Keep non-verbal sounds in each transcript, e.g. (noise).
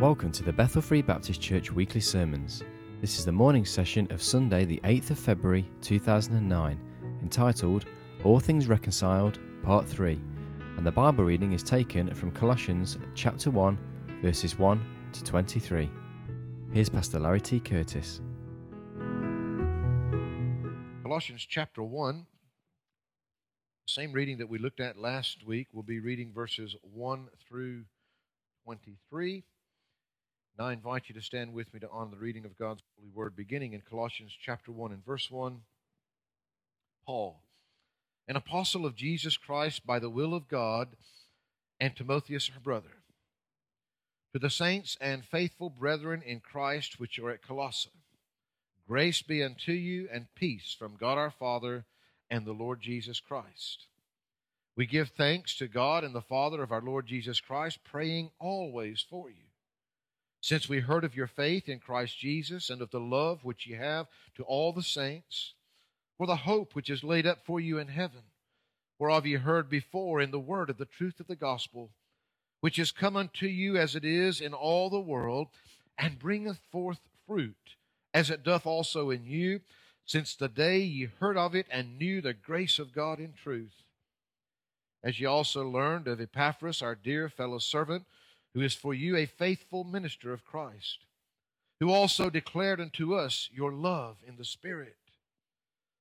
Welcome to the Bethel Free Baptist Church weekly sermons. This is the morning session of Sunday, the 8th of February 2009, entitled All Things Reconciled, Part 3, and the Bible reading is taken from Colossians chapter 1, verses 1 to 23. Here's Pastor Larry T. Curtis. Colossians chapter 1, same reading that we looked at last week. We'll be reading verses 1 through 23. Now I invite you to stand with me to honor the reading of God's holy word, beginning in Colossians chapter 1 and verse 1. Paul, an apostle of Jesus Christ by the will of God, and Timotheus, our brother, to the saints and faithful brethren in Christ which are at Colossae, grace be unto you and peace from God our Father and the Lord Jesus Christ. We give thanks to God and the Father of our Lord Jesus Christ, praying always for you since we heard of your faith in Christ Jesus and of the love which ye have to all the saints, for the hope which is laid up for you in heaven, whereof ye heard before in the word of the truth of the gospel, which is come unto you as it is in all the world, and bringeth forth fruit, as it doth also in you, since the day ye heard of it and knew the grace of God in truth. As ye also learned of Epaphras, our dear fellow servant, who is for you a faithful minister of Christ, who also declared unto us your love in the Spirit.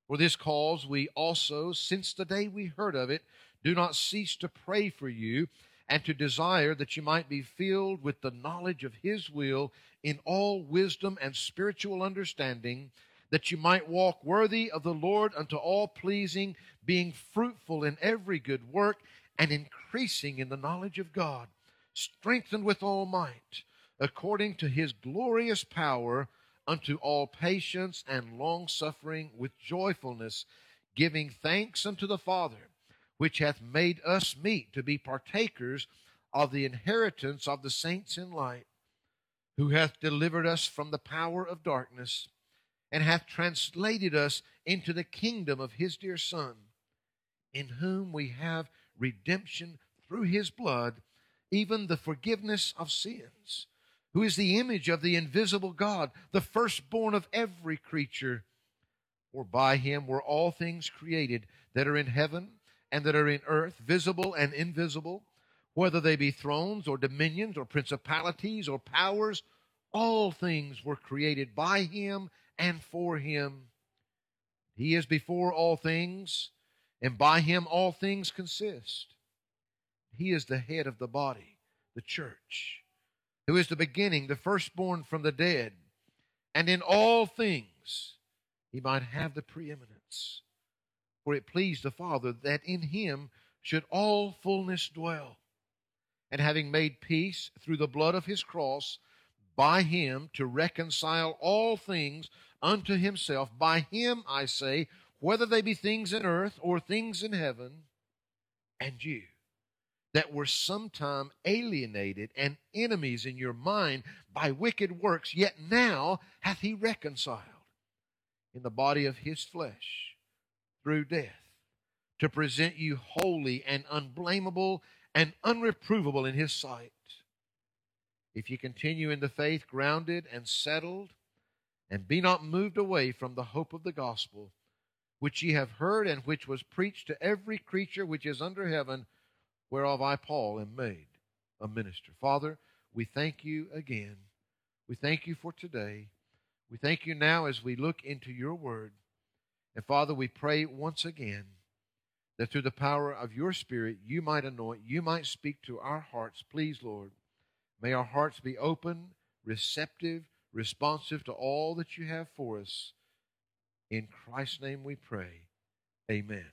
For this cause we also, since the day we heard of it, do not cease to pray for you and to desire that you might be filled with the knowledge of His will in all wisdom and spiritual understanding, that you might walk worthy of the Lord unto all pleasing, being fruitful in every good work and increasing in the knowledge of God strengthened with all might, according to his glorious power, unto all patience and long suffering with joyfulness, giving thanks unto the Father, which hath made us meet to be partakers of the inheritance of the saints in light, who hath delivered us from the power of darkness, and hath translated us into the kingdom of his dear Son, in whom we have redemption through his blood even the forgiveness of sins, who is the image of the invisible God, the firstborn of every creature. For by him were all things created that are in heaven and that are in earth, visible and invisible, whether they be thrones or dominions or principalities or powers, all things were created by him and for him. He is before all things, and by him all things consist. He is the head of the body, the church, who is the beginning, the firstborn from the dead, and in all things he might have the preeminence. For it pleased the Father that in him should all fullness dwell. And having made peace through the blood of his cross, by him to reconcile all things unto himself. By him, I say, whether they be things in earth or things in heaven, and you that were sometime alienated and enemies in your mind by wicked works, yet now hath he reconciled in the body of his flesh through death, to present you holy and unblameable and unreprovable in his sight. If you continue in the faith, grounded and settled, and be not moved away from the hope of the gospel, which ye have heard and which was preached to every creature which is under heaven whereof I, Paul, am made a minister. Father, we thank you again. We thank you for today. We thank you now as we look into your word. And Father, we pray once again that through the power of your Spirit, you might anoint, you might speak to our hearts. Please, Lord, may our hearts be open, receptive, responsive to all that you have for us. In Christ's name we pray. Amen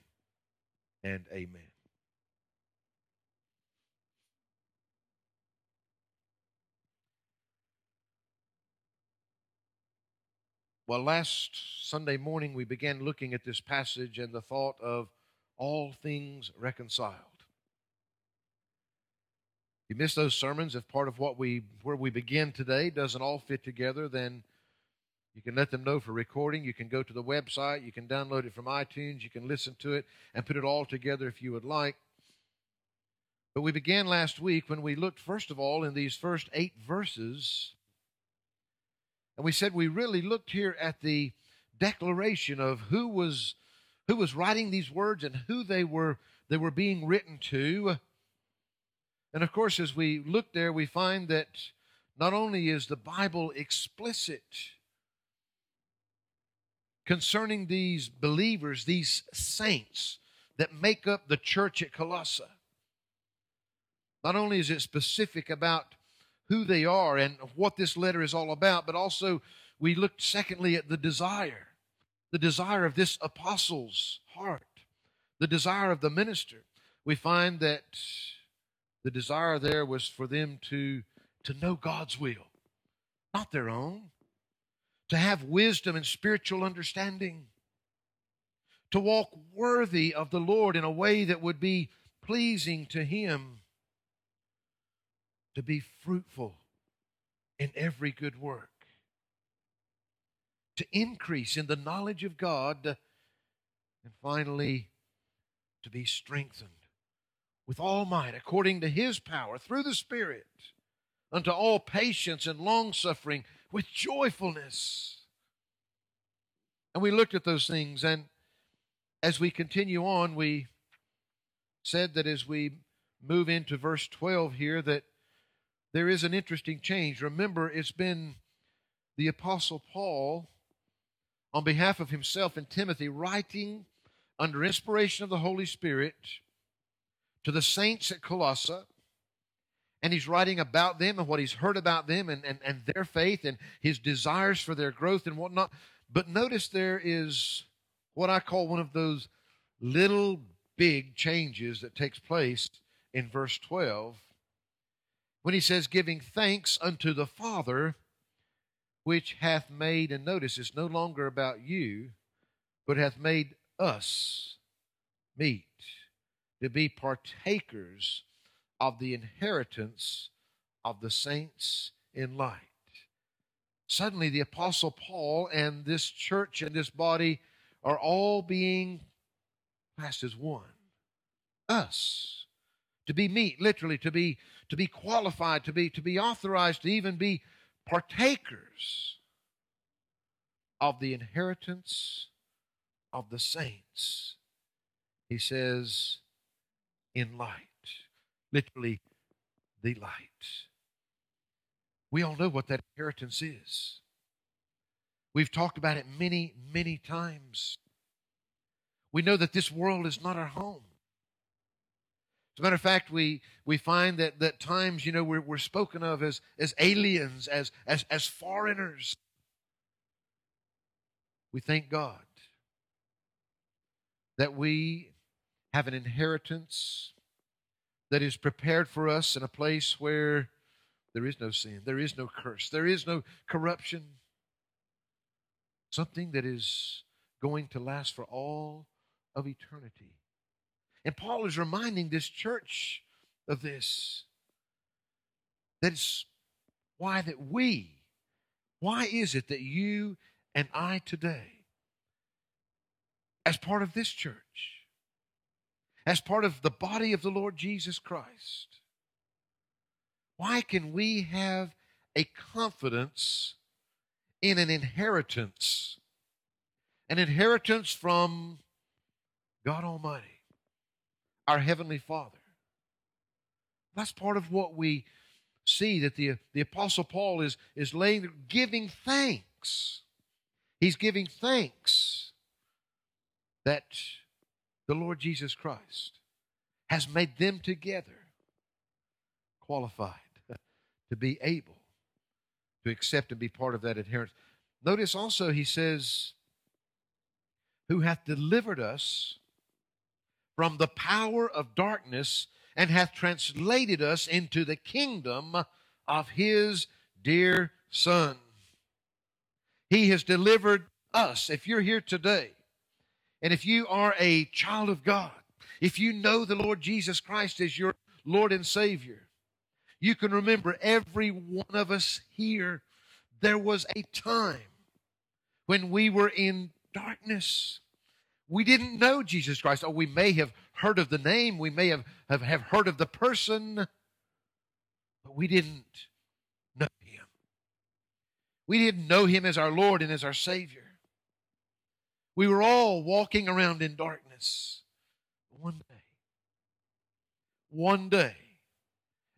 and amen. Well, last Sunday morning we began looking at this passage and the thought of all things reconciled. You missed those sermons, if part of what we where we begin today doesn't all fit together, then you can let them know for recording. You can go to the website, you can download it from iTunes, you can listen to it and put it all together if you would like. But we began last week when we looked, first of all, in these first eight verses. And we said we really looked here at the declaration of who was who was writing these words and who they were they were being written to. And of course, as we look there, we find that not only is the Bible explicit concerning these believers, these saints that make up the church at Colossae, not only is it specific about who they are and what this letter is all about, but also we looked secondly at the desire, the desire of this apostle's heart, the desire of the minister. We find that the desire there was for them to, to know God's will, not their own, to have wisdom and spiritual understanding, to walk worthy of the Lord in a way that would be pleasing to Him to be fruitful in every good work, to increase in the knowledge of God, and finally, to be strengthened with all might according to his power through the Spirit unto all patience and long suffering with joyfulness. And we looked at those things, and as we continue on, we said that as we move into verse 12 here, that there is an interesting change. Remember, it's been the Apostle Paul, on behalf of himself and Timothy, writing under inspiration of the Holy Spirit to the saints at Colossae. And he's writing about them and what he's heard about them and, and, and their faith and his desires for their growth and whatnot. But notice there is what I call one of those little big changes that takes place in verse 12 when he says, giving thanks unto the Father, which hath made, and notice it's no longer about you, but hath made us meet to be partakers of the inheritance of the saints in light. Suddenly, the Apostle Paul and this church and this body are all being classed as one. Us. To be meet, literally, to be to be qualified, to be, to be authorized, to even be partakers of the inheritance of the saints. He says, in light. Literally, the light. We all know what that inheritance is. We've talked about it many, many times. We know that this world is not our home. As a matter of fact, we, we find that, that times, you know, we're, we're spoken of as, as aliens, as, as, as foreigners. We thank God that we have an inheritance that is prepared for us in a place where there is no sin, there is no curse, there is no corruption. Something that is going to last for all of eternity. And Paul is reminding this church of this. That's why that we, why is it that you and I today, as part of this church, as part of the body of the Lord Jesus Christ, why can we have a confidence in an inheritance? An inheritance from God Almighty our Heavenly Father. That's part of what we see that the, the Apostle Paul is, is laying, giving thanks. He's giving thanks that the Lord Jesus Christ has made them together qualified (laughs) to be able to accept and be part of that inheritance. Notice also he says, Who hath delivered us from the power of darkness and hath translated us into the kingdom of his dear Son. He has delivered us. If you're here today, and if you are a child of God, if you know the Lord Jesus Christ as your Lord and Savior, you can remember every one of us here, there was a time when we were in darkness We didn't know Jesus Christ. Or we may have heard of the name, we may have, have, have heard of the person, but we didn't know him. We didn't know him as our Lord and as our Savior. We were all walking around in darkness. One day, one day,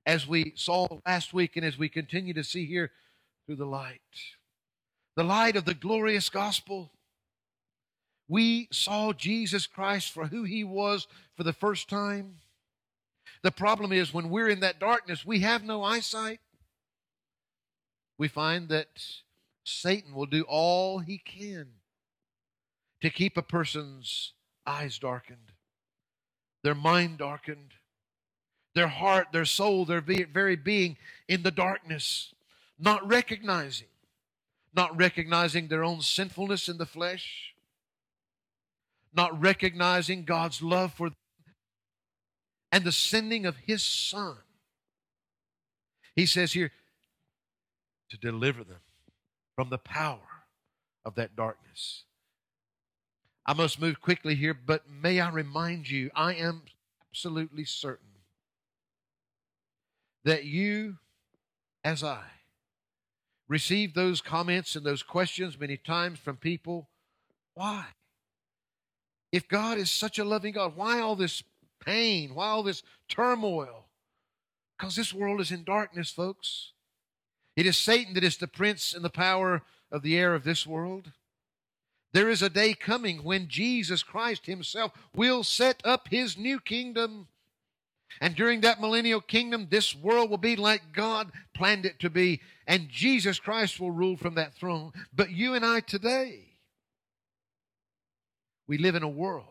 as we saw last week and as we continue to see here through the light, the light of the glorious gospel, we saw Jesus Christ for who he was for the first time. The problem is when we're in that darkness, we have no eyesight. We find that Satan will do all he can to keep a person's eyes darkened, their mind darkened, their heart, their soul, their very being in the darkness, not recognizing, not recognizing their own sinfulness in the flesh, not recognizing God's love for them and the sending of His Son. He says here, to deliver them from the power of that darkness. I must move quickly here, but may I remind you, I am absolutely certain that you, as I, received those comments and those questions many times from people. Why? If God is such a loving God, why all this pain? Why all this turmoil? Because this world is in darkness, folks. It is Satan that is the prince and the power of the air of this world. There is a day coming when Jesus Christ Himself will set up His new kingdom. And during that millennial kingdom, this world will be like God planned it to be, and Jesus Christ will rule from that throne. But you and I today, we live in a world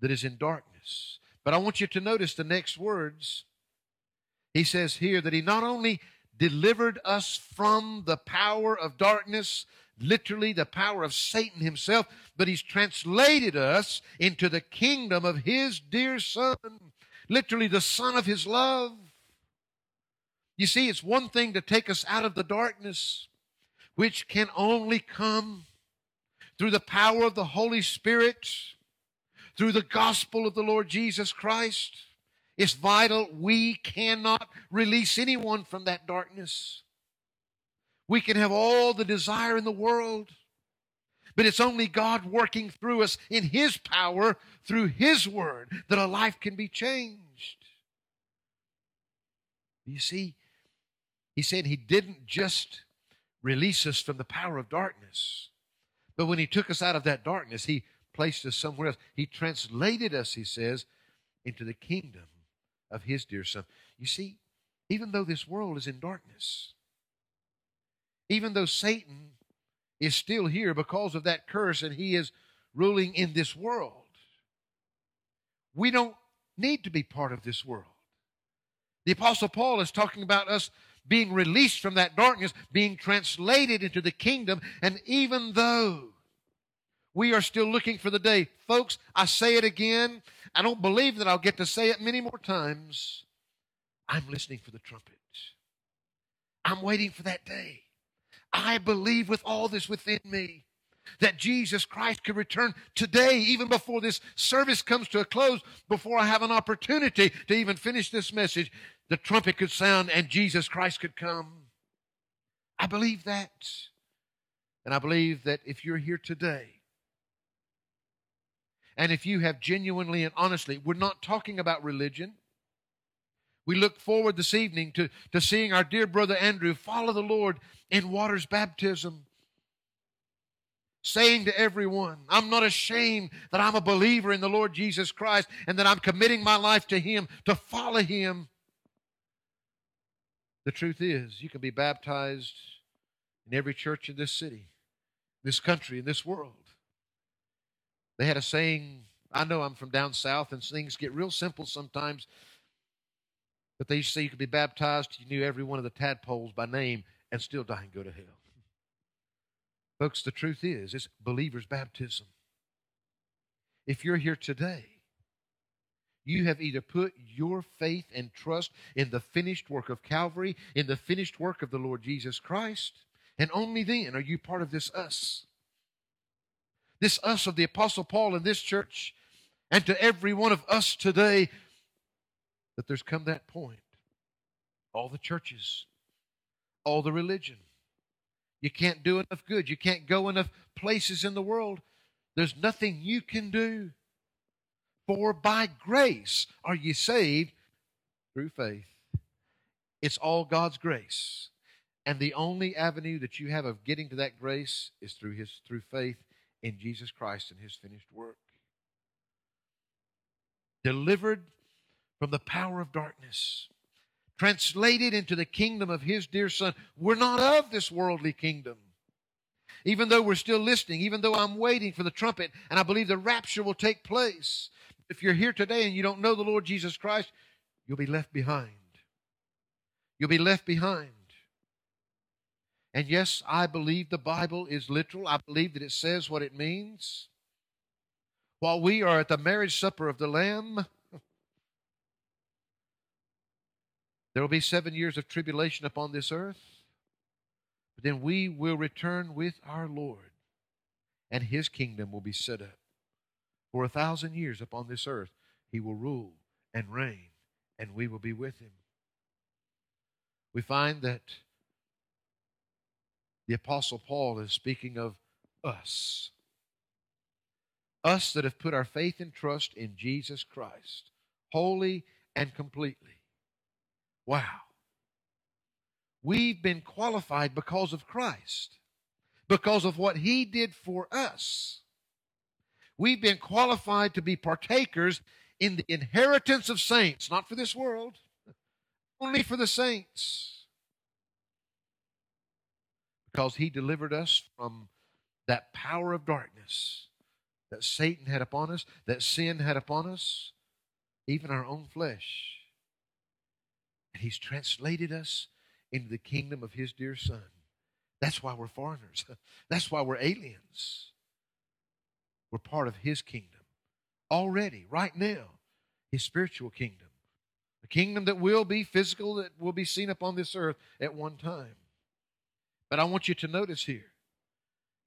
that is in darkness. But I want you to notice the next words. He says here that He not only delivered us from the power of darkness, literally the power of Satan himself, but he's translated us into the kingdom of his dear son, literally the son of his love. You see, it's one thing to take us out of the darkness, which can only come through the power of the Holy Spirit, through the gospel of the Lord Jesus Christ. It's vital. We cannot release anyone from that darkness. We can have all the desire in the world, but it's only God working through us in His power, through His Word, that a life can be changed. You see, He said He didn't just release us from the power of darkness, but when He took us out of that darkness, He placed us somewhere else. He translated us, He says, into the kingdom of His dear Son. You see, even though this world is in darkness, even though Satan is still here because of that curse and he is ruling in this world. We don't need to be part of this world. The Apostle Paul is talking about us being released from that darkness, being translated into the kingdom, and even though we are still looking for the day, folks, I say it again. I don't believe that I'll get to say it many more times. I'm listening for the trumpet. I'm waiting for that day. I believe with all this within me that Jesus Christ could return today, even before this service comes to a close, before I have an opportunity to even finish this message, the trumpet could sound and Jesus Christ could come. I believe that. And I believe that if you're here today, and if you have genuinely and honestly, we're not talking about religion. We look forward this evening to, to seeing our dear brother Andrew follow the Lord in water's baptism, saying to everyone, I'm not ashamed that I'm a believer in the Lord Jesus Christ and that I'm committing my life to Him, to follow Him. The truth is, you can be baptized in every church in this city, this country, in this world. They had a saying, I know I'm from down south, and things get real simple sometimes. But they used to say you could be baptized, you knew every one of the tadpoles by name and still die and go to hell. Folks, the truth is, it's believer's baptism. If you're here today, you have either put your faith and trust in the finished work of Calvary, in the finished work of the Lord Jesus Christ, and only then are you part of this us. This us of the Apostle Paul in this church, and to every one of us today, that there's come that point. All the churches, all the religion. You can't do enough good. You can't go enough places in the world. There's nothing you can do. For by grace are ye saved through faith. It's all God's grace. And the only avenue that you have of getting to that grace is through his through faith in Jesus Christ and his finished work. Delivered from the power of darkness, translated into the kingdom of his dear son. We're not of this worldly kingdom. Even though we're still listening, even though I'm waiting for the trumpet and I believe the rapture will take place. If you're here today and you don't know the Lord Jesus Christ, you'll be left behind. You'll be left behind. And yes, I believe the Bible is literal. I believe that it says what it means. While we are at the marriage supper of the Lamb, (laughs) there will be seven years of tribulation upon this earth. But then we will return with our Lord, and his kingdom will be set up. For a thousand years upon this earth, he will rule and reign, and we will be with him we find that the Apostle Paul is speaking of us. Us that have put our faith and trust in Jesus Christ, wholly and completely. Wow. We've been qualified because of Christ, because of what He did for us. We've been qualified to be partakers in the inheritance of saints, not for this world, only for the saints. Because he delivered us from that power of darkness that Satan had upon us, that sin had upon us, even our own flesh. And he's translated us into the kingdom of his dear son. That's why we're foreigners. (laughs) That's why we're aliens. We're part of his kingdom already, right now, his spiritual kingdom. A kingdom that will be physical, that will be seen upon this earth at one time. But I want you to notice here,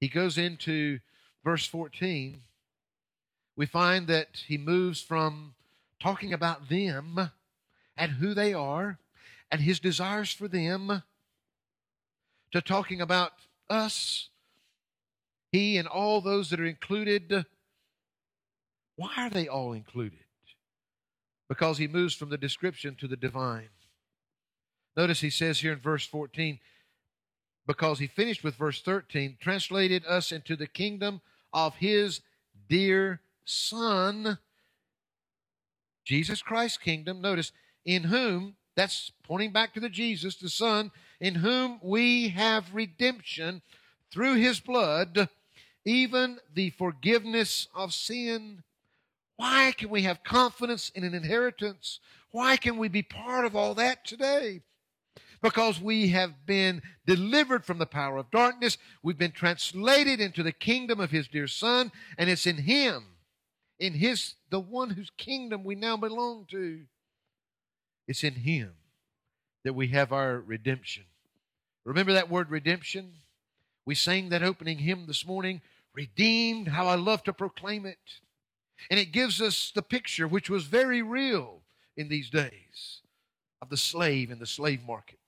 he goes into verse 14. We find that he moves from talking about them and who they are and his desires for them to talking about us, he and all those that are included. Why are they all included? because he moves from the description to the divine. Notice he says here in verse 14, because he finished with verse 13, translated us into the kingdom of his dear Son, Jesus Christ's kingdom. Notice, in whom, that's pointing back to the Jesus, the Son, in whom we have redemption through his blood, even the forgiveness of sin why can we have confidence in an inheritance? Why can we be part of all that today? Because we have been delivered from the power of darkness. We've been translated into the kingdom of His dear Son, and it's in Him, in His, the one whose kingdom we now belong to. It's in Him that we have our redemption. Remember that word redemption? We sang that opening hymn this morning, Redeemed, how I love to proclaim it. And it gives us the picture, which was very real in these days, of the slave in the slave market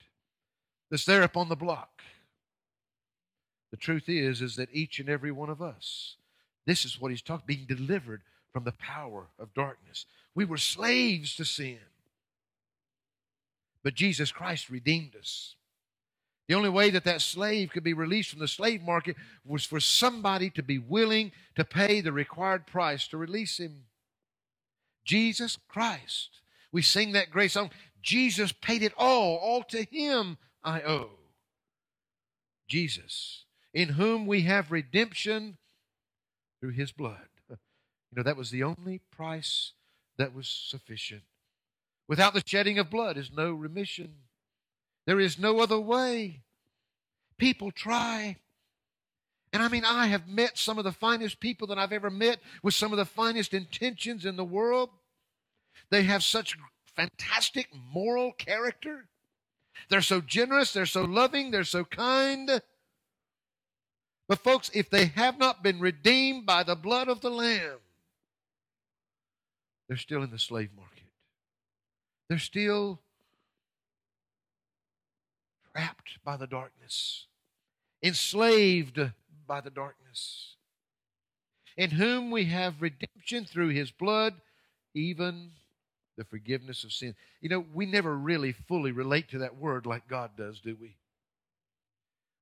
that's there upon the block. The truth is, is that each and every one of us, this is what he's talking, being delivered from the power of darkness. We were slaves to sin. But Jesus Christ redeemed us. The only way that that slave could be released from the slave market was for somebody to be willing to pay the required price to release him. Jesus Christ. We sing that great song. Jesus paid it all. All to him I owe. Jesus, in whom we have redemption through his blood. (laughs) You know, that was the only price that was sufficient. Without the shedding of blood is no remission. There is no other way. People try. And I mean, I have met some of the finest people that I've ever met with some of the finest intentions in the world. They have such fantastic moral character. They're so generous, they're so loving, they're so kind. But, folks, if they have not been redeemed by the blood of the Lamb, they're still in the slave market. They're still trapped by the darkness, enslaved by the darkness, in whom we have redemption through his blood, even the forgiveness of sin. You know, we never really fully relate to that word like God does, do we?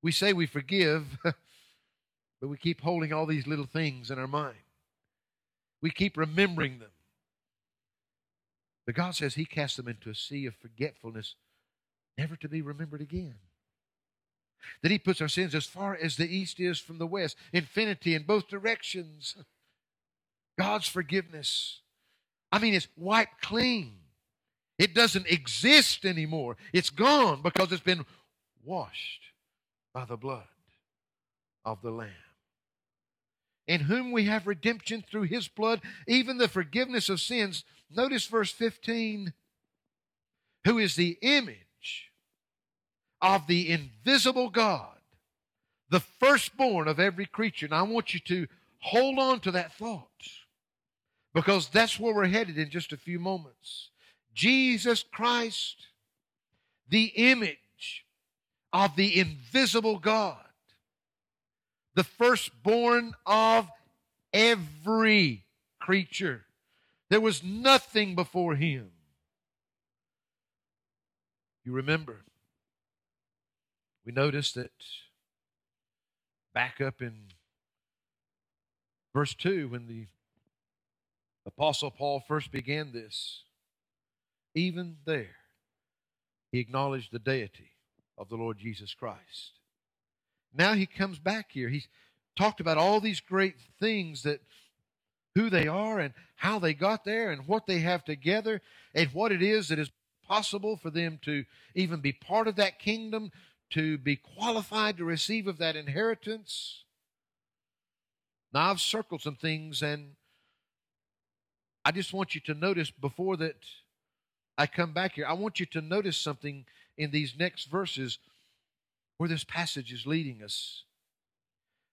We say we forgive, (laughs) but we keep holding all these little things in our mind. We keep remembering them. But God says He cast them into a sea of forgetfulness, never to be remembered again. That He puts our sins as far as the east is from the west, infinity in both directions. God's forgiveness. I mean, it's wiped clean. It doesn't exist anymore. It's gone because it's been washed by the blood of the Lamb. In whom we have redemption through his blood, even the forgiveness of sins. Notice verse 15 who is the image of the invisible God, the firstborn of every creature. And I want you to hold on to that thought because that's where we're headed in just a few moments. Jesus Christ, the image of the invisible God, the firstborn of every creature. There was nothing before him. You remember, we noticed that back up in verse 2 when the Apostle Paul first began this, even there, he acknowledged the deity of the Lord Jesus Christ. Now he comes back here. He's talked about all these great things that who they are and how they got there and what they have together and what it is that is possible for them to even be part of that kingdom, to be qualified to receive of that inheritance. Now I've circled some things and I just want you to notice before that I come back here, I want you to notice something in these next verses where this passage is leading us.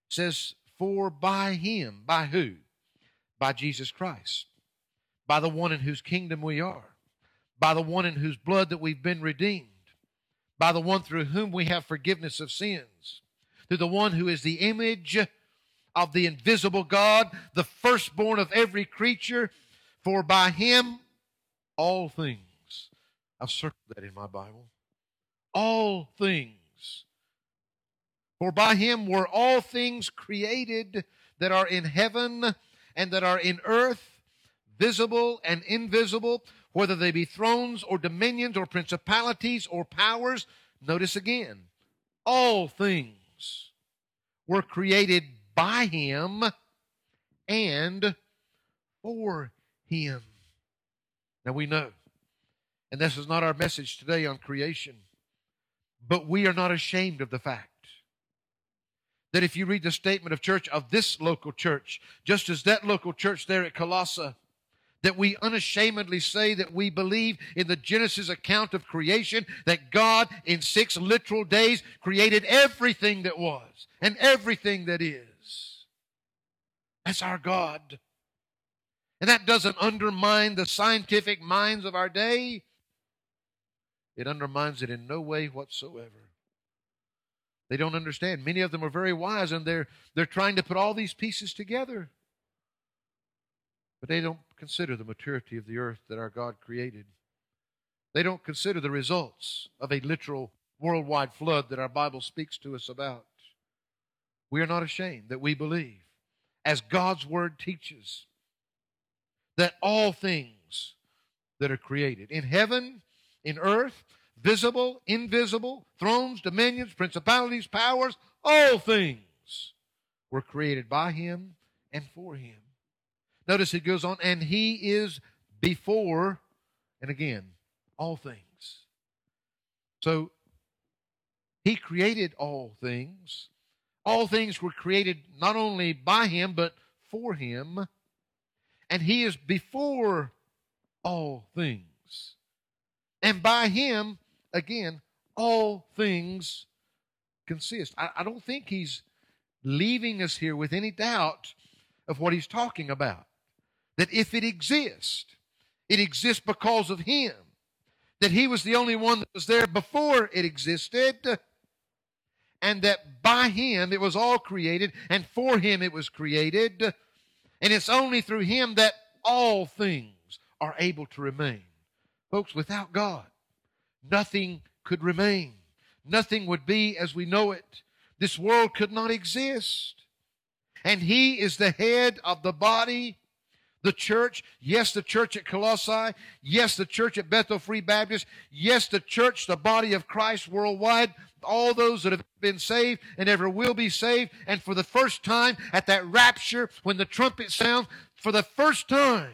It says, For by him, by who? By Jesus Christ, by the one in whose kingdom we are, by the one in whose blood that we've been redeemed, by the one through whom we have forgiveness of sins, through the one who is the image of the invisible God, the firstborn of every creature for by him all things. I've circled that in my Bible. All things. For by him were all things created that are in heaven and that are in earth, visible and invisible, whether they be thrones or dominions or principalities or powers. Notice again, all things were created by him and for him. Now we know, and this is not our message today on creation, but we are not ashamed of the fact that if you read the statement of church of this local church, just as that local church there at Colossae, that we unashamedly say that we believe in the Genesis account of creation, that God in six literal days created everything that was and everything that is. That's our God. And that doesn't undermine the scientific minds of our day. It undermines it in no way whatsoever. They don't understand. Many of them are very wise and they're, they're trying to put all these pieces together. But they don't consider the maturity of the earth that our God created. They don't consider the results of a literal worldwide flood that our Bible speaks to us about. We are not ashamed that we believe, as God's Word teaches, that all things that are created in heaven, in earth, visible, invisible, thrones, dominions, principalities, powers, all things were created by him and for him. Notice it goes on, and he is before, and again, all things. So he created all things. All things were created not only by him, but for him and he is before all things. And by him, again, all things consist. I, I don't think he's leaving us here with any doubt of what he's talking about. That if it exists, it exists because of him. That he was the only one that was there before it existed. And that by him it was all created, and for him it was created. And it's only through him that all things are able to remain. Folks, without God, nothing could remain. Nothing would be as we know it. This world could not exist. And He is the head of the body, the church. Yes, the church at Colossae. Yes, the church at Bethel Free Baptist. Yes, the church, the body of Christ worldwide. All those that have been saved and ever will be saved. And for the first time at that rapture, when the trumpet sounds, for the first time,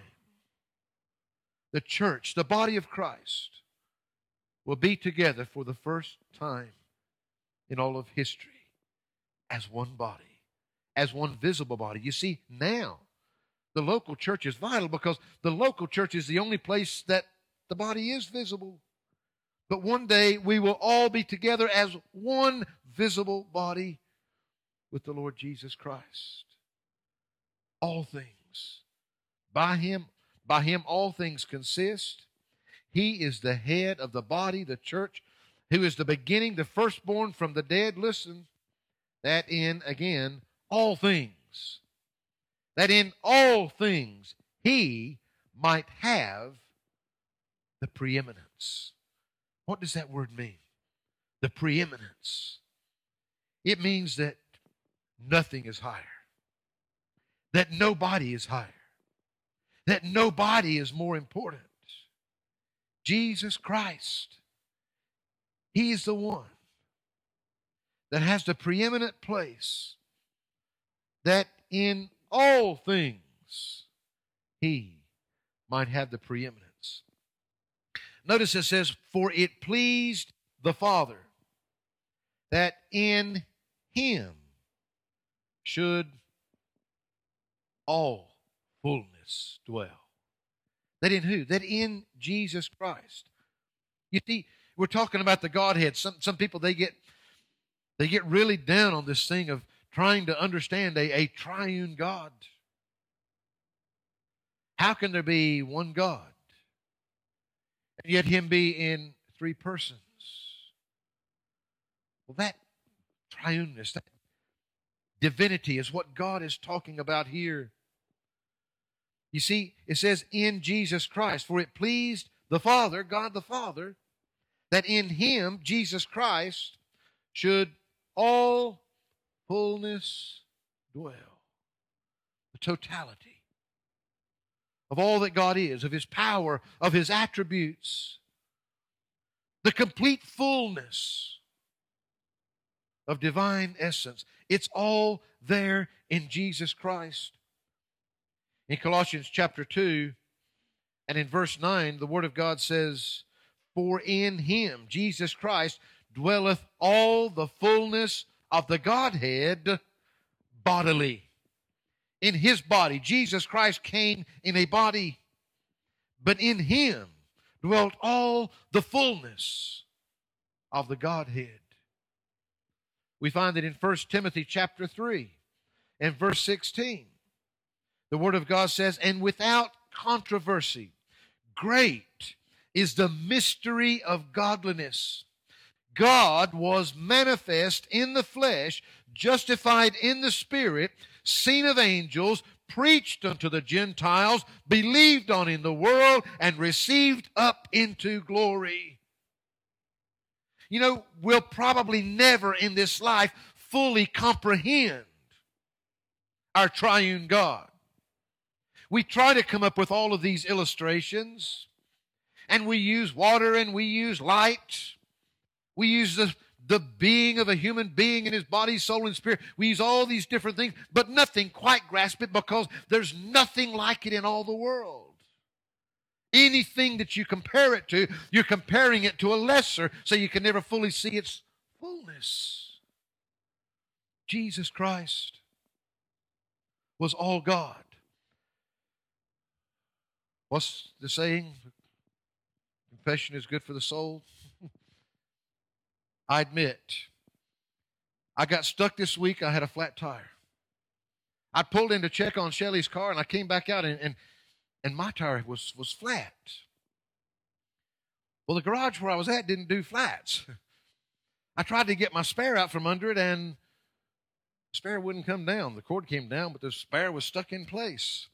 the church, the body of Christ, will be together for the first time in all of history as one body, as one visible body. You see, now the local church is vital because the local church is the only place that the body is visible. But one day we will all be together as one visible body with the Lord Jesus Christ. All things. By him, by him all things consist. He is the head of the body, the church, who is the beginning, the firstborn from the dead. Listen, that in, again, all things, that in all things he might have the preeminence. What does that word mean? The preeminence. It means that nothing is higher, that nobody is higher, that nobody is more important. Jesus Christ, He's the one that has the preeminent place, that in all things he might have the preeminence. Notice it says, For it pleased the Father that in him should all fullness dwell. That in who? That in Jesus Christ. You see, we're talking about the Godhead. Some some people they get they get really down on this thing of trying to understand a, a triune God. How can there be one God and yet Him be in three persons? Well, that triuneness, that divinity is what God is talking about here. You see, it says in Jesus Christ, for it pleased the Father, God the Father, that in Him, Jesus Christ, should all fullness dwell. The totality of all that God is, of His power, of His attributes, the complete fullness of divine essence. It's all there in Jesus Christ. In Colossians chapter 2 and in verse 9, the Word of God says, For in Him, Jesus Christ, dwelleth all the fullness of the Godhead bodily. In his body, Jesus Christ came in a body, but in him dwelt all the fullness of the Godhead. We find that in 1 Timothy chapter 3 and verse 16. The Word of God says, And without controversy, great is the mystery of godliness. God was manifest in the flesh, justified in the spirit, seen of angels, preached unto the Gentiles, believed on in the world, and received up into glory. You know, we'll probably never in this life fully comprehend our triune God. We try to come up with all of these illustrations, and we use water and we use light we use the, the being of a human being in his body, soul, and spirit. We use all these different things, but nothing quite grasp it because there's nothing like it in all the world. Anything that you compare it to, you're comparing it to a lesser, so you can never fully see its fullness. Jesus Christ was all God. What's the saying? Confession is good for the soul. I admit I got stuck this week. I had a flat tire. I pulled in to check on Shelly's car, and I came back out, and, and, and my tire was, was flat. Well, the garage where I was at didn't do flats. (laughs) I tried to get my spare out from under it, and the spare wouldn't come down. The cord came down, but the spare was stuck in place.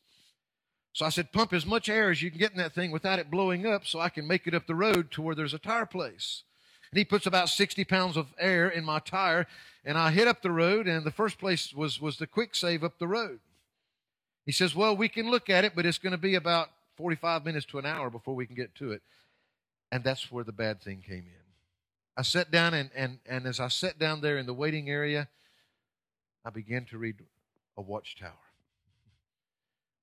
So I said, pump as much air as you can get in that thing without it blowing up so I can make it up the road to where there's a tire place. And he puts about 60 pounds of air in my tire, and I hit up the road, and the first place was, was the quick save up the road. He says, Well, we can look at it, but it's going to be about 45 minutes to an hour before we can get to it. And that's where the bad thing came in. I sat down, and, and, and as I sat down there in the waiting area, I began to read a watchtower.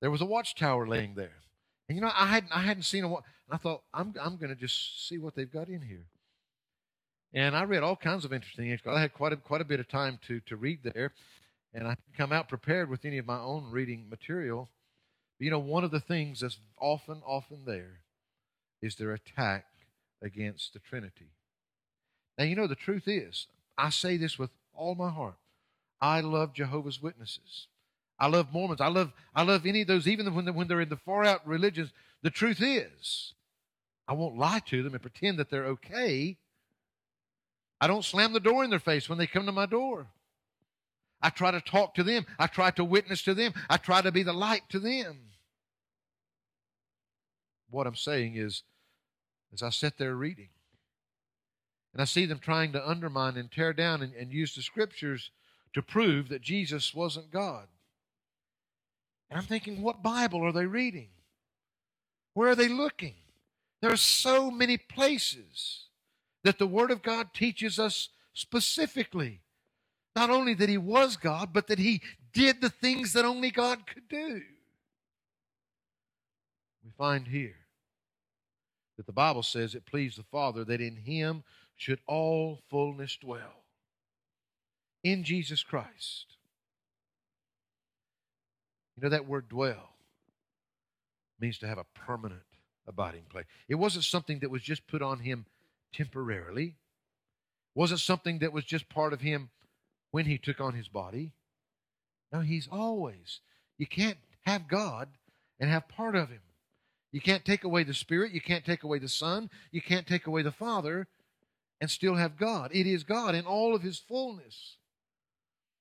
There was a watchtower laying there. And you know, I hadn't I hadn't seen a watch. I thought I'm I'm going to just see what they've got in here. And I read all kinds of interesting things. I had quite a, quite a bit of time to, to read there, and I come out prepared with any of my own reading material. But you know, one of the things that's often, often there is their attack against the Trinity. Now, you know, the truth is, I say this with all my heart. I love Jehovah's Witnesses. I love Mormons. I love, I love any of those, even when they're, when they're in the far out religions. The truth is, I won't lie to them and pretend that they're okay I don't slam the door in their face when they come to my door. I try to talk to them. I try to witness to them. I try to be the light to them. What I'm saying is, as I sit there reading, and I see them trying to undermine and tear down and, and use the scriptures to prove that Jesus wasn't God. And I'm thinking, what Bible are they reading? Where are they looking? There are so many places that the Word of God teaches us specifically. Not only that He was God, but that He did the things that only God could do. We find here that the Bible says it pleased the Father that in Him should all fullness dwell. In Jesus Christ. You know that word dwell means to have a permanent abiding place. It wasn't something that was just put on him temporarily. Wasn't something that was just part of him when he took on his body. No, he's always. You can't have God and have part of him. You can't take away the Spirit. You can't take away the Son. You can't take away the Father and still have God. It is God in all of his fullness.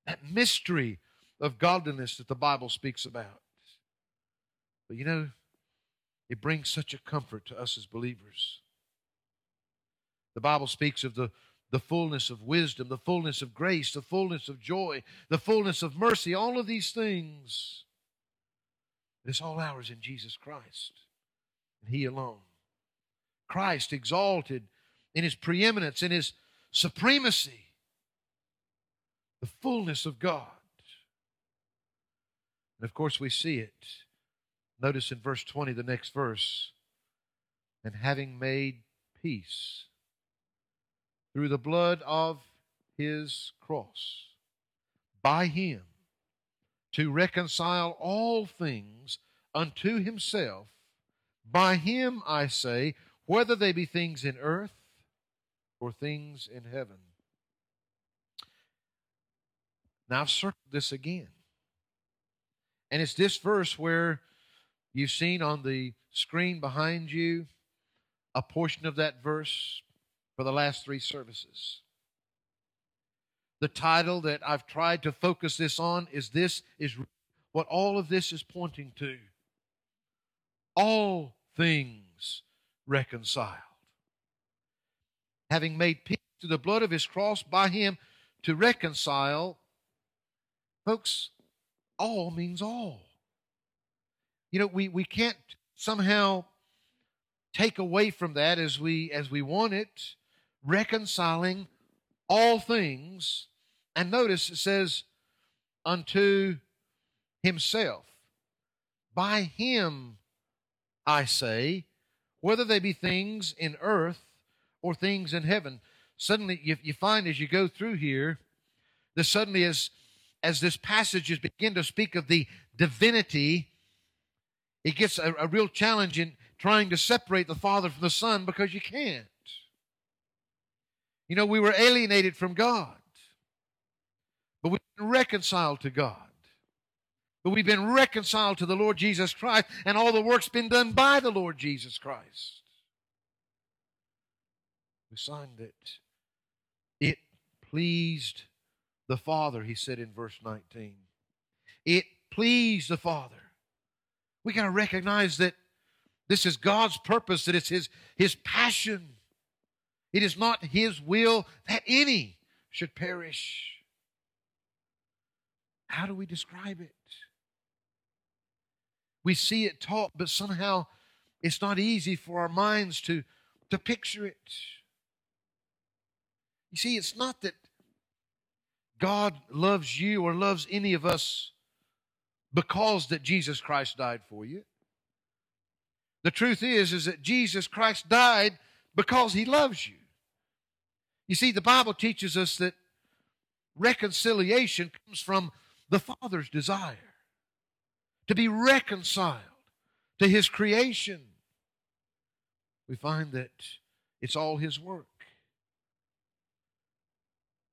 That mystery of godliness that the Bible speaks about. But you know, it brings such a comfort to us as believers the Bible speaks of the, the fullness of wisdom, the fullness of grace, the fullness of joy, the fullness of mercy, all of these things. It's all ours in Jesus Christ, and He alone. Christ exalted in His preeminence, in His supremacy, the fullness of God. And of course, we see it. Notice in verse 20, the next verse, and having made peace through the blood of his cross, by him, to reconcile all things unto himself. By him, I say, whether they be things in earth or things in heaven. Now I've circled this again. And it's this verse where you've seen on the screen behind you a portion of that verse for the last three services. The title that I've tried to focus this on is this is what all of this is pointing to. All things reconciled. Having made peace through the blood of his cross by him to reconcile. Folks, all means all. You know, we, we can't somehow take away from that as we as we want it reconciling all things. And notice it says, unto himself. By him, I say, whether they be things in earth or things in heaven. Suddenly, you, you find as you go through here, that suddenly as, as this passage is begin to speak of the divinity, it gets a, a real challenge in trying to separate the Father from the Son because you can't. You know, we were alienated from God. but we've been reconciled to God. But we've been reconciled to the Lord Jesus Christ, and all the work's been done by the Lord Jesus Christ. We signed it. It pleased the Father, he said in verse 19. It pleased the Father. We got to recognize that this is God's purpose, that it's his, his passion. It is not his will that any should perish. How do we describe it? We see it taught, but somehow it's not easy for our minds to, to picture it. You see, it's not that God loves you or loves any of us because that Jesus Christ died for you. The truth is is that Jesus Christ died because he loves you. You see the Bible teaches us that reconciliation comes from the Father's desire to be reconciled to his creation. We find that it's all his work.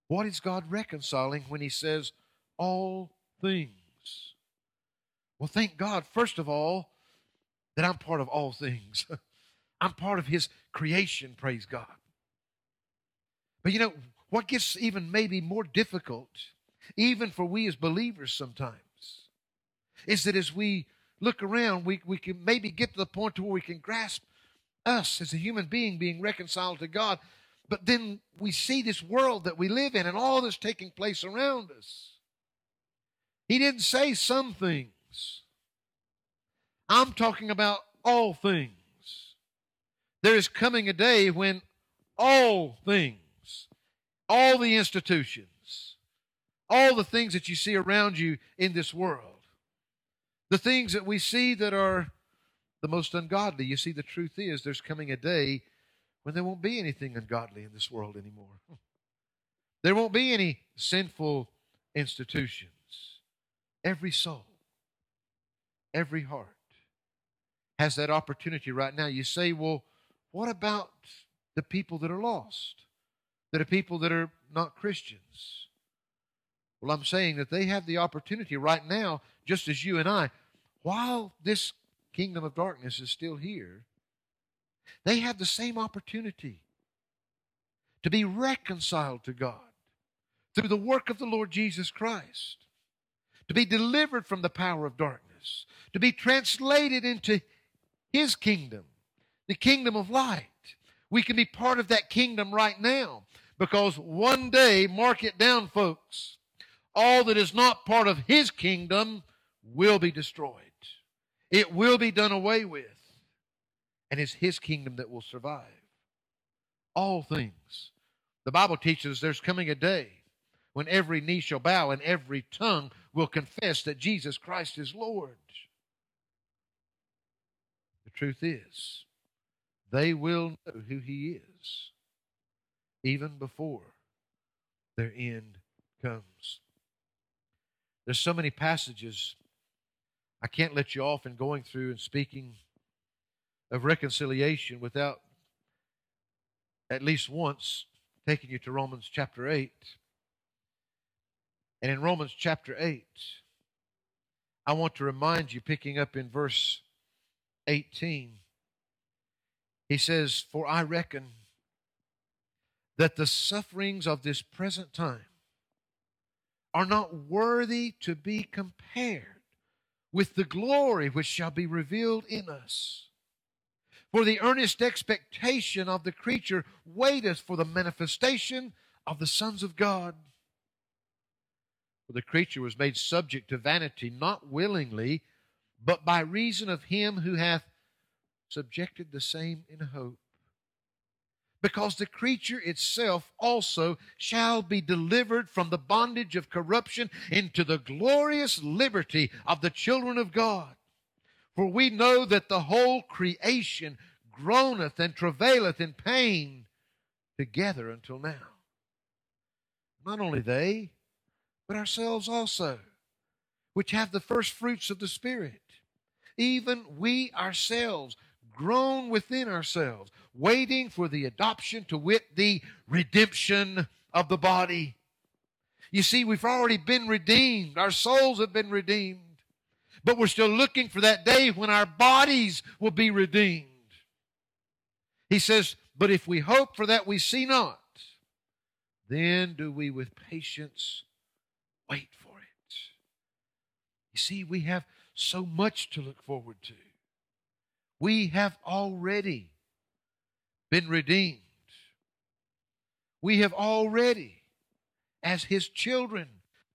What is God reconciling when He says all things? Well, thank God, first of all, that I'm part of all things. (laughs) I'm part of His creation, praise God. But you know, what gets even maybe more difficult, even for we as believers sometimes, is that as we look around, we, we can maybe get to the point to where we can grasp us as a human being being reconciled to God, but then we see this world that we live in and all that's taking place around us. He didn't say some things. I'm talking about all things. There is coming a day when all things, all the institutions, all the things that you see around you in this world, the things that we see that are the most ungodly, you see, the truth is there's coming a day when there won't be anything ungodly in this world anymore. (laughs) There won't be any sinful institutions. Every soul, every heart has that opportunity right now. You say, well, what about the people that are lost? That are people that are not Christians? Well, I'm saying that they have the opportunity right now, just as you and I, while this kingdom of darkness is still here, they have the same opportunity to be reconciled to God through the work of the Lord Jesus Christ, to be delivered from the power of darkness, to be translated into His kingdom, the kingdom of light. We can be part of that kingdom right now because one day, mark it down, folks, all that is not part of His kingdom will be destroyed. It will be done away with and it's his kingdom that will survive. All things. The Bible teaches there's coming a day when every knee shall bow and every tongue will confess that Jesus Christ is Lord. The truth is, they will know who he is even before their end comes. There's so many passages I can't let you off in going through and speaking of reconciliation without at least once taking you to Romans chapter 8. And in Romans chapter 8, I want to remind you, picking up in verse 18, he says, For I reckon that the sufferings of this present time are not worthy to be compared with the glory which shall be revealed in us. For the earnest expectation of the creature waiteth for the manifestation of the sons of God. For the creature was made subject to vanity, not willingly, but by reason of him who hath subjected the same in hope. Because the creature itself also shall be delivered from the bondage of corruption into the glorious liberty of the children of God. For we know that the whole creation groaneth and travaileth in pain together until now. Not only they, but ourselves also, which have the first fruits of the Spirit. Even we ourselves groan within ourselves, waiting for the adoption to wit the redemption of the body. You see, we've already been redeemed. Our souls have been redeemed. But we're still looking for that day when our bodies will be redeemed. He says, But if we hope for that we see not, then do we with patience wait for it. You see, we have so much to look forward to. We have already been redeemed. We have already, as His children,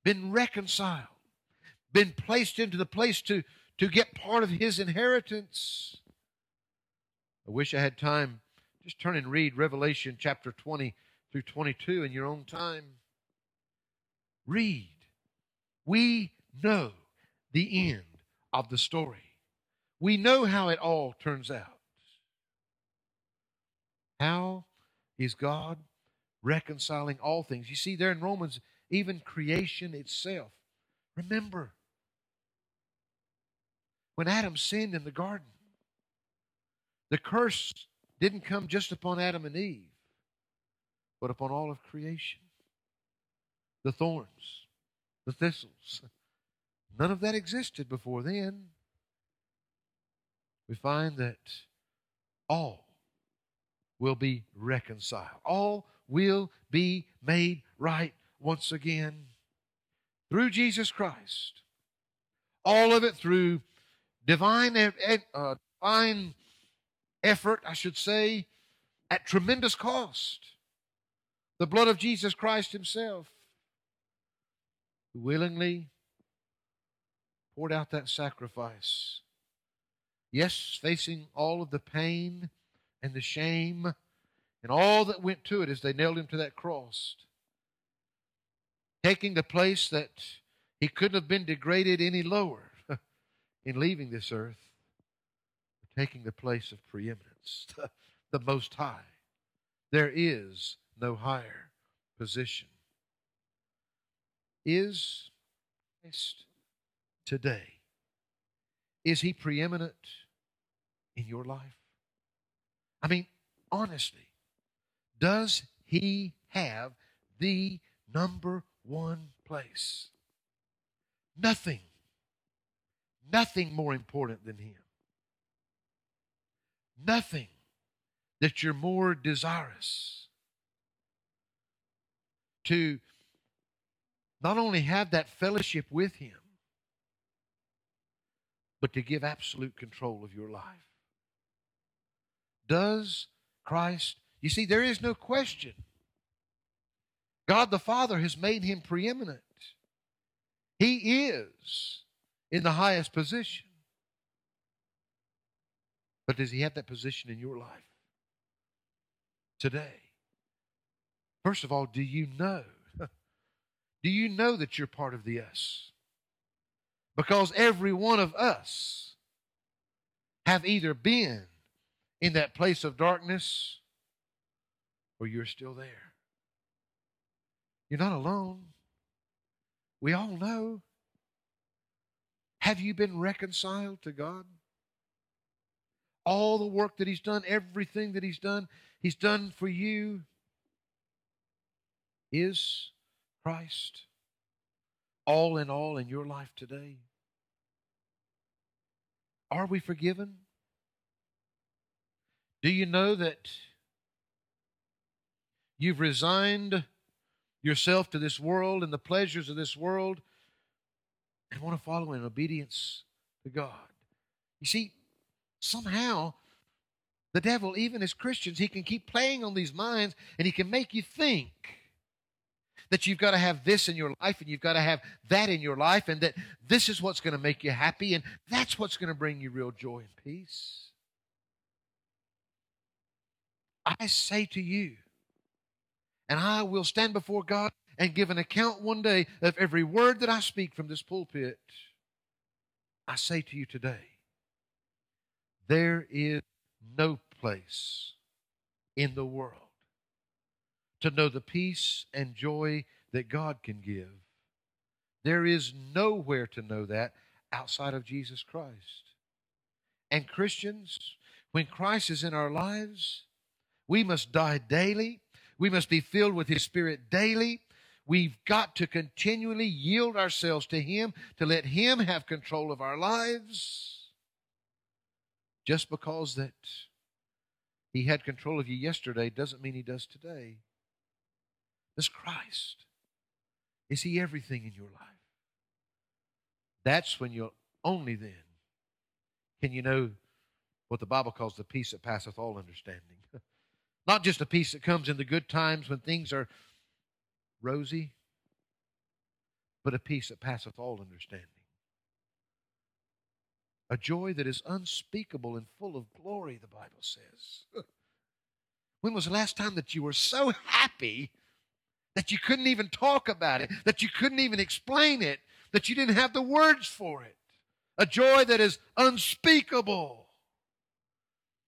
been reconciled, been placed into the place to, to get part of His inheritance. I wish I had time. Just turn and read Revelation chapter 20 through 22 in your own time. Read. We know the end of the story. We know how it all turns out. How is God reconciling all things? You see, there in Romans, even creation itself. Remember, when Adam sinned in the garden, the curse didn't come just upon Adam and Eve, but upon all of creation. The thorns, the thistles. None of that existed before then. We find that all will be reconciled. All will be made right once again through Jesus Christ. All of it through divine, uh, divine effort, I should say, at tremendous cost. The blood of Jesus Christ Himself, who willingly poured out that sacrifice. Yes, facing all of the pain and the shame and all that went to it as they nailed him to that cross. Taking the place that he couldn't have been degraded any lower (laughs) in leaving this earth, taking the place of preeminence, (laughs) the Most High. There is no higher position. Is Christ today, is he preeminent in your life? I mean, honestly, does he have the number one place? Nothing, nothing more important than him. Nothing that you're more desirous to not only have that fellowship with him, but to give absolute control of your life. Does Christ, you see, there is no question. God the Father has made him preeminent. He is in the highest position. But does he have that position in your life today? First of all, do you know? (laughs) do you know that you're part of the us? Because every one of us have either been in that place of darkness or you're still there. You're not alone. We all know. Have you been reconciled to God? All the work that He's done, everything that He's done, He's done for you is Christ all in all in your life today? Are we forgiven? Do you know that you've resigned yourself to this world and the pleasures of this world and want to follow in obedience to God? You see, somehow the devil, even as Christians, he can keep playing on these minds and he can make you think that you've got to have this in your life and you've got to have that in your life and that this is what's going to make you happy and that's what's going to bring you real joy and peace. I say to you, and I will stand before God and give an account one day of every word that I speak from this pulpit. I say to you today, there is no place in the world to know the peace and joy that God can give. There is nowhere to know that outside of Jesus Christ. And Christians, when Christ is in our lives, we must die daily. We must be filled with His Spirit daily. We've got to continually yield ourselves to Him, to let Him have control of our lives. Just because that He had control of you yesterday doesn't mean He does today. Does Christ? Is He everything in your life? That's when you'll only then can you know what the Bible calls the peace that passeth all understanding. (laughs) Not just a peace that comes in the good times when things are rosy, but a peace that passeth all understanding. A joy that is unspeakable and full of glory, the Bible says. (laughs) when was the last time that you were so happy that you couldn't even talk about it, that you couldn't even explain it, that you didn't have the words for it? A joy that is unspeakable.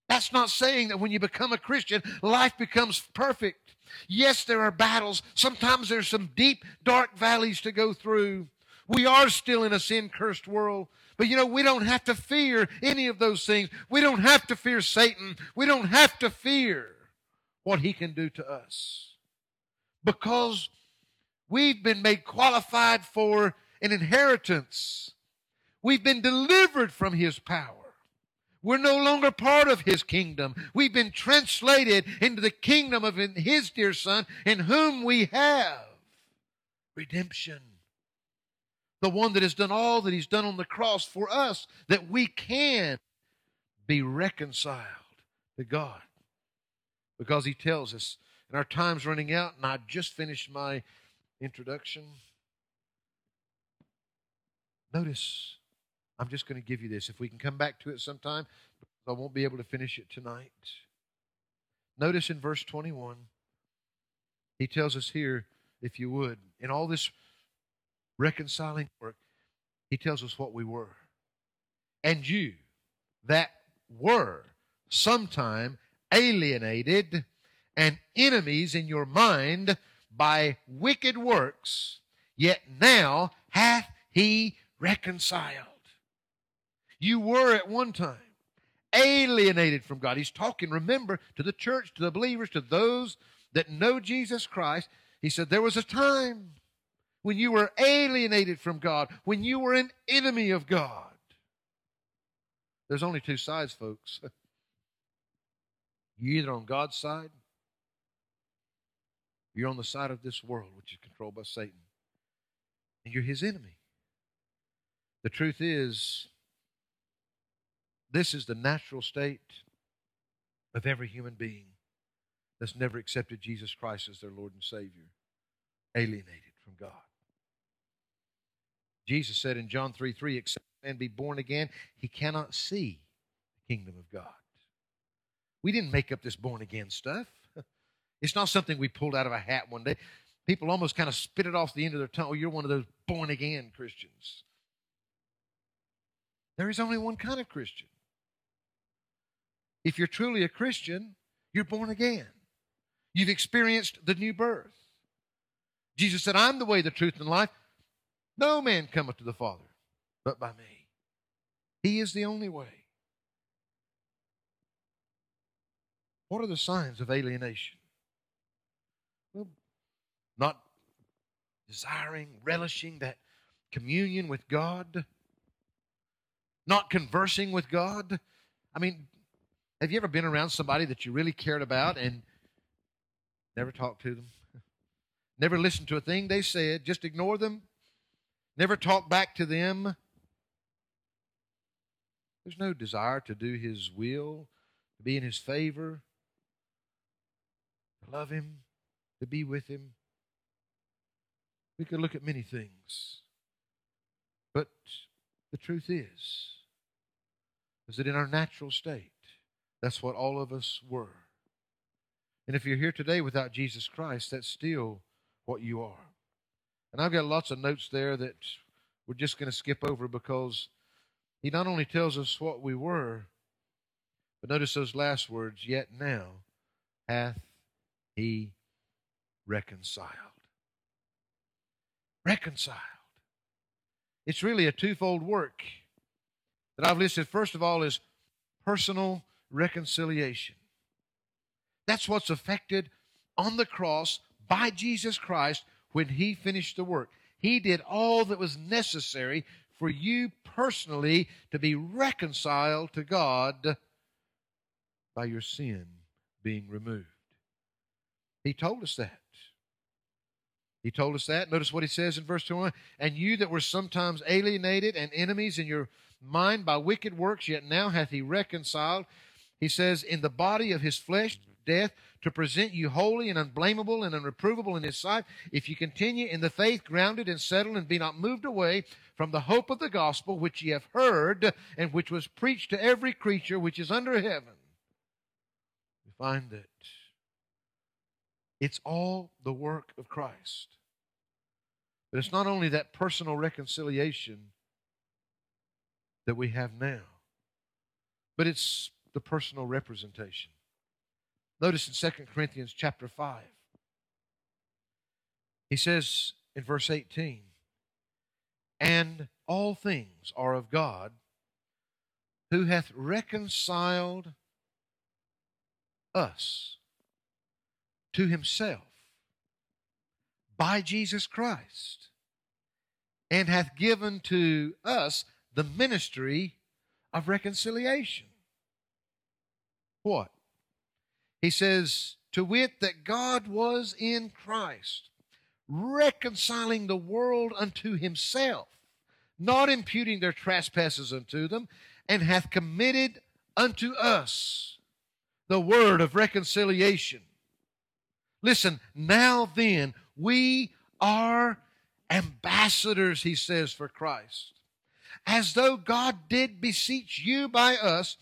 That's not saying that when you become a Christian, life becomes perfect. Yes, there are battles. Sometimes there's some deep, dark valleys to go through. We are still in a sin cursed world. But you know, we don't have to fear any of those things. We don't have to fear Satan. We don't have to fear what he can do to us. Because we've been made qualified for an inheritance. We've been delivered from his power. We're no longer part of his kingdom. We've been translated into the kingdom of his dear son, in whom we have redemption. The one that has done all that he's done on the cross for us, that we can be reconciled to God. Because he tells us, and our time's running out, and I just finished my introduction. Notice I'm just going to give you this. If we can come back to it sometime, I won't be able to finish it tonight. Notice in verse 21, he tells us here, if you would, in all this reconciling work, he tells us what we were. And you that were sometime alienated and enemies in your mind by wicked works, yet now hath he reconciled you were at one time alienated from God. He's talking, remember, to the church, to the believers, to those that know Jesus Christ. He said, There was a time when you were alienated from God, when you were an enemy of God. There's only two sides, folks. (laughs) You're either on God's side, you're on the side of this world, which is controlled by Satan, and you're his enemy. The truth is, this is the natural state of every human being that's never accepted Jesus Christ as their Lord and Savior, alienated from God. Jesus said in John 3 3, except man be born again, he cannot see the kingdom of God. We didn't make up this born again stuff. It's not something we pulled out of a hat one day. People almost kind of spit it off the end of their tongue. Oh, you're one of those born again Christians. There is only one kind of Christian. If you're truly a Christian, you're born again. You've experienced the new birth. Jesus said, I'm the way, the truth, and life. No man cometh to the Father but by me. He is the only way. What are the signs of alienation? Not desiring, relishing that communion with God, not conversing with God. I mean, have you ever been around somebody that you really cared about and never talked to them? (laughs) Never listened to a thing they said, just ignore them? Never talk back to them? There's no desire to do His will, to be in His favor, to love Him, to be with Him. We could look at many things. But the truth is, is that in our natural state, that's what all of us were. And if you're here today without Jesus Christ, that's still what you are. And I've got lots of notes there that we're just going to skip over because he not only tells us what we were, but notice those last words, yet now hath he reconciled. Reconciled. It's really a twofold work that I've listed. First of all, is personal reconciliation. That's what's affected on the cross by Jesus Christ when he finished the work. He did all that was necessary for you personally to be reconciled to God by your sin being removed. He told us that. He told us that. Notice what he says in verse 21 And you that were sometimes alienated and enemies in your mind by wicked works, yet now hath he reconciled. He says, In the body of his flesh, death, to present you holy and unblameable and unreprovable in his sight, if you continue in the faith, grounded and settled, and be not moved away from the hope of the gospel which ye have heard, and which was preached to every creature which is under heaven. We find that it's all the work of Christ. But it's not only that personal reconciliation that we have now, but it's the personal representation. Notice in 2 Corinthians chapter 5, he says in verse 18, And all things are of God, who hath reconciled us to himself by Jesus Christ and hath given to us the ministry of reconciliation. What? He says, to wit, that God was in Christ, reconciling the world unto himself, not imputing their trespasses unto them, and hath committed unto us the word of reconciliation. Listen, now then, we are ambassadors, he says, for Christ. As though God did beseech you by us,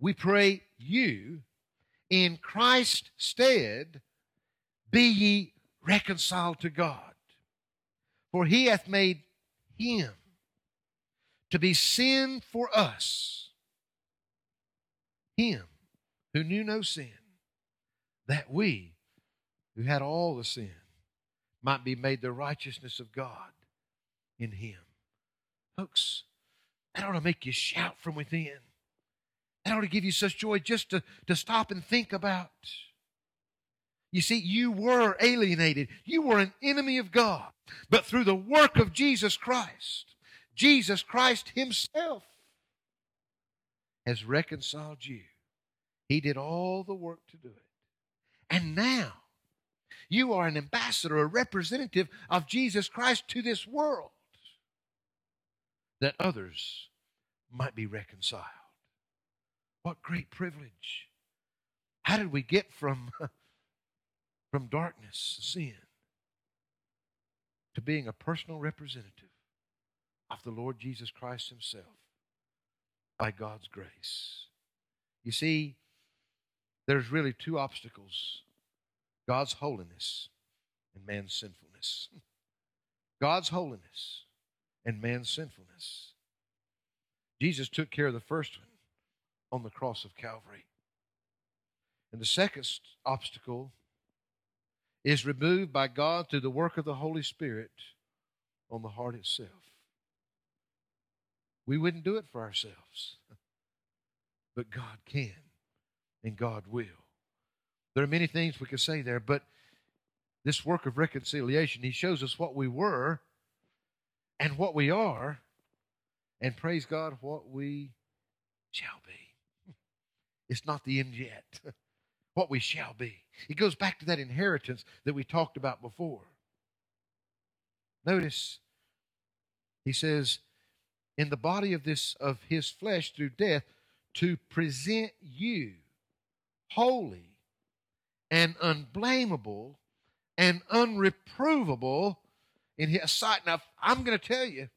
we pray you, in Christ's stead, be ye reconciled to God. For he hath made him to be sin for us, him who knew no sin, that we who had all the sin might be made the righteousness of God in him. Folks, that ought to make you shout from within. That ought to give you such joy just to, to stop and think about. You see, you were alienated. You were an enemy of God. But through the work of Jesus Christ, Jesus Christ Himself has reconciled you. He did all the work to do it. And now, you are an ambassador, a representative of Jesus Christ to this world that others might be reconciled. What great privilege. How did we get from, (laughs) from darkness, sin, to being a personal representative of the Lord Jesus Christ Himself by God's grace? You see, there's really two obstacles God's holiness and man's sinfulness. (laughs) God's holiness and man's sinfulness. Jesus took care of the first one on the cross of Calvary. And the second obstacle is removed by God through the work of the Holy Spirit on the heart itself. We wouldn't do it for ourselves, (laughs) but God can and God will. There are many things we could say there, but this work of reconciliation, he shows us what we were and what we are, and praise God, what we shall be. (laughs) It's not the end yet. (laughs) what we shall be. It goes back to that inheritance that we talked about before. Notice he says, in the body of this of his flesh through death, to present you holy and unblameable and unreprovable in his sight. Now, I'm going to tell you,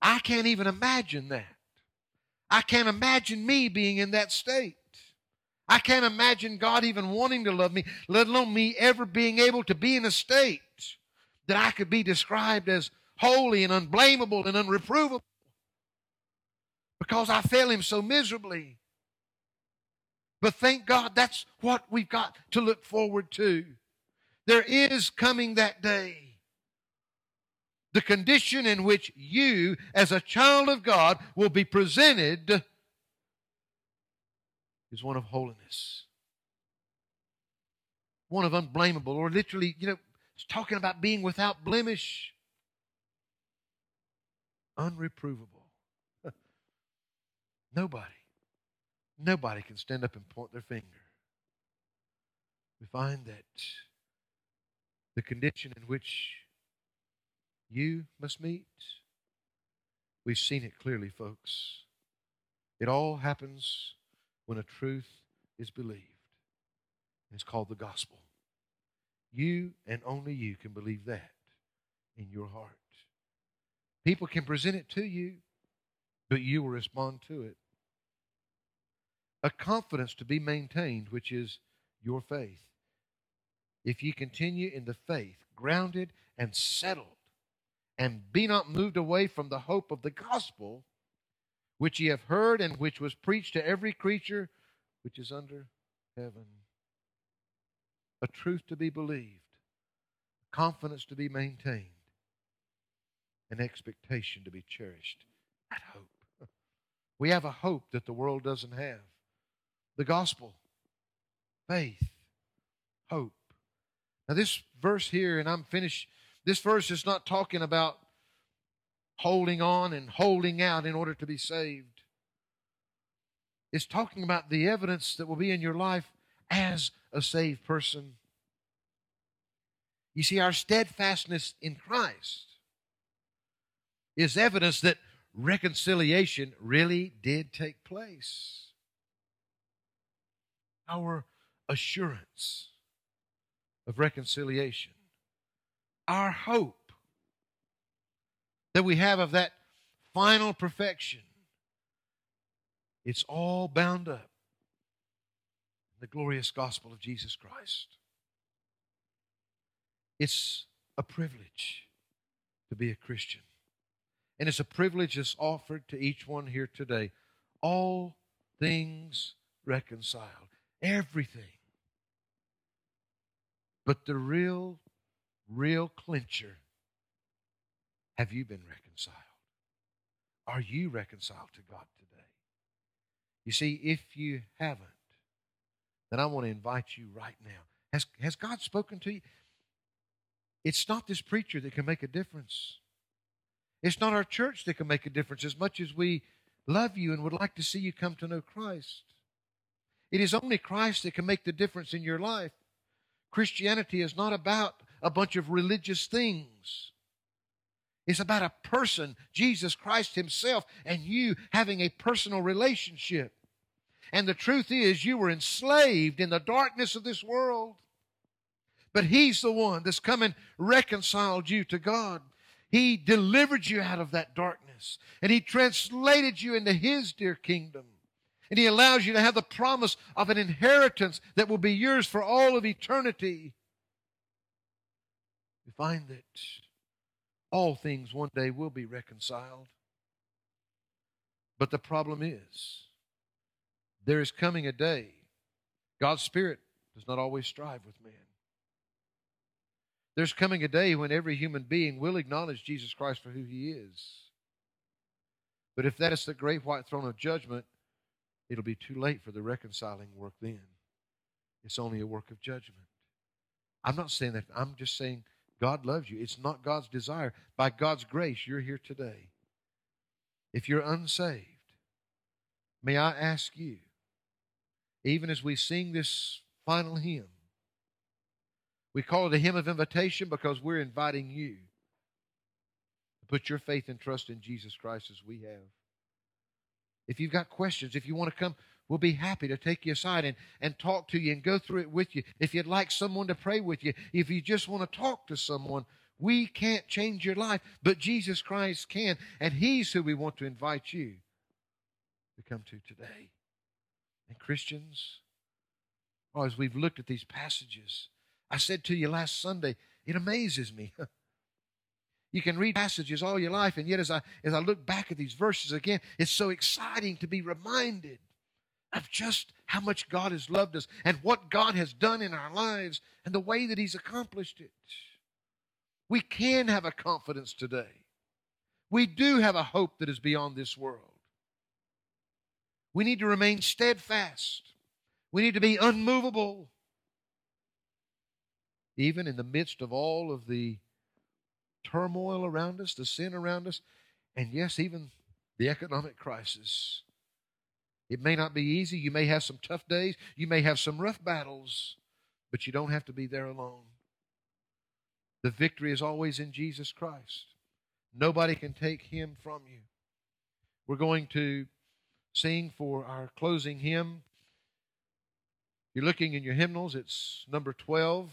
I can't even imagine that. I can't imagine me being in that state. I can't imagine God even wanting to love me, let alone me ever being able to be in a state that I could be described as holy and unblameable and unreprovable because I fail Him so miserably. But thank God that's what we've got to look forward to. There is coming that day. The condition in which you, as a child of God, will be presented is one of holiness, one of unblameable, or literally, you know, It's talking about being without blemish, unreprovable. (laughs) nobody, nobody can stand up and point their finger. We find that the condition in which you must meet, we've seen it clearly, folks. It all happens when a truth is believed. It's called the gospel. You and only you can believe that in your heart. People can present it to you, but you will respond to it. A confidence to be maintained, which is your faith. If ye continue in the faith, grounded and settled, and be not moved away from the hope of the gospel, which ye have heard and which was preached to every creature which is under heaven. A truth to be believed, a confidence to be maintained, an expectation to be cherished. That hope. (laughs) We have a hope that the world doesn't have. The gospel, faith, hope. Now, this verse here, and I'm finished. This verse is not talking about holding on and holding out in order to be saved. It's talking about the evidence that will be in your life as a saved person. You see, our steadfastness in Christ is evidence that reconciliation really did take place. Our assurance of reconciliation, our hope that we have of that final perfection, it's all bound up in the glorious gospel of Jesus Christ. It's a privilege to be a Christian. And it's a privilege that's offered to each one here today. All things reconciled. Everything. But the real, real clincher have you been reconciled? Are you reconciled to God today? You see, if you haven't, then I want to invite you right now. Has, has God spoken to you? It's not this preacher that can make a difference. It's not our church that can make a difference as much as we love you and would like to see you come to know Christ. It is only Christ that can make the difference in your life. Christianity is not about a bunch of religious things. It's about a person, Jesus Christ Himself, and you having a personal relationship. And the truth is, you were enslaved in the darkness of this world. But He's the one that's come and reconciled you to God. He delivered you out of that darkness, and He translated you into His dear kingdom. And He allows you to have the promise of an inheritance that will be yours for all of eternity. You find that all things one day will be reconciled. But the problem is, there is coming a day, God's Spirit does not always strive with man. There's coming a day when every human being will acknowledge Jesus Christ for who he is. But if that is the great white throne of judgment, it'll be too late for the reconciling work then. It's only a work of judgment. I'm not saying that. I'm just saying God loves you. It's not God's desire. By God's grace, you're here today. If you're unsaved, may I ask you, even as we sing this final hymn, we call it a hymn of invitation because we're inviting you to put your faith and trust in Jesus Christ as we have. If you've got questions, if you want to come We'll be happy to take you aside and, and talk to you and go through it with you. If you'd like someone to pray with you, if you just want to talk to someone, we can't change your life, but Jesus Christ can. And He's who we want to invite you to come to today. And Christians, oh, as we've looked at these passages, I said to you last Sunday, it amazes me. (laughs) You can read passages all your life, and yet as I as I look back at these verses again, it's so exciting to be reminded of just how much God has loved us and what God has done in our lives and the way that He's accomplished it. We can have a confidence today. We do have a hope that is beyond this world. We need to remain steadfast. We need to be unmovable. even in the midst of all of the turmoil around us, the sin around us, and yes, even the economic crisis. It may not be easy. You may have some tough days. You may have some rough battles, but you don't have to be there alone. The victory is always in Jesus Christ. Nobody can take him from you. We're going to sing for our closing hymn. You're looking in your hymnals, it's number 12.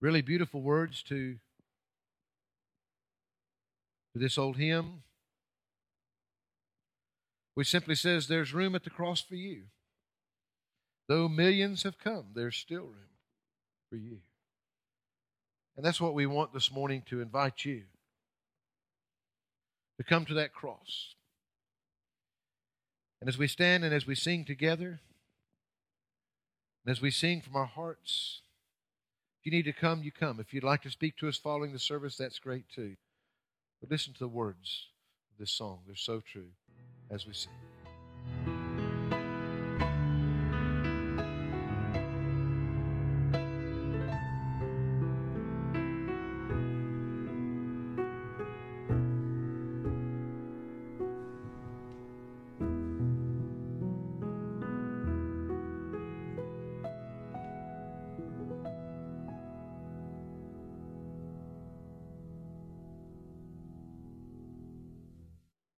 Really beautiful words to, to this old hymn which simply says there's room at the cross for you. Though millions have come, there's still room for you. And that's what we want this morning to invite you to come to that cross. And as we stand and as we sing together, and as we sing from our hearts, you need to come, you come. If you'd like to speak to us following the service, that's great too. But listen to the words of this song, they're so true as we sing.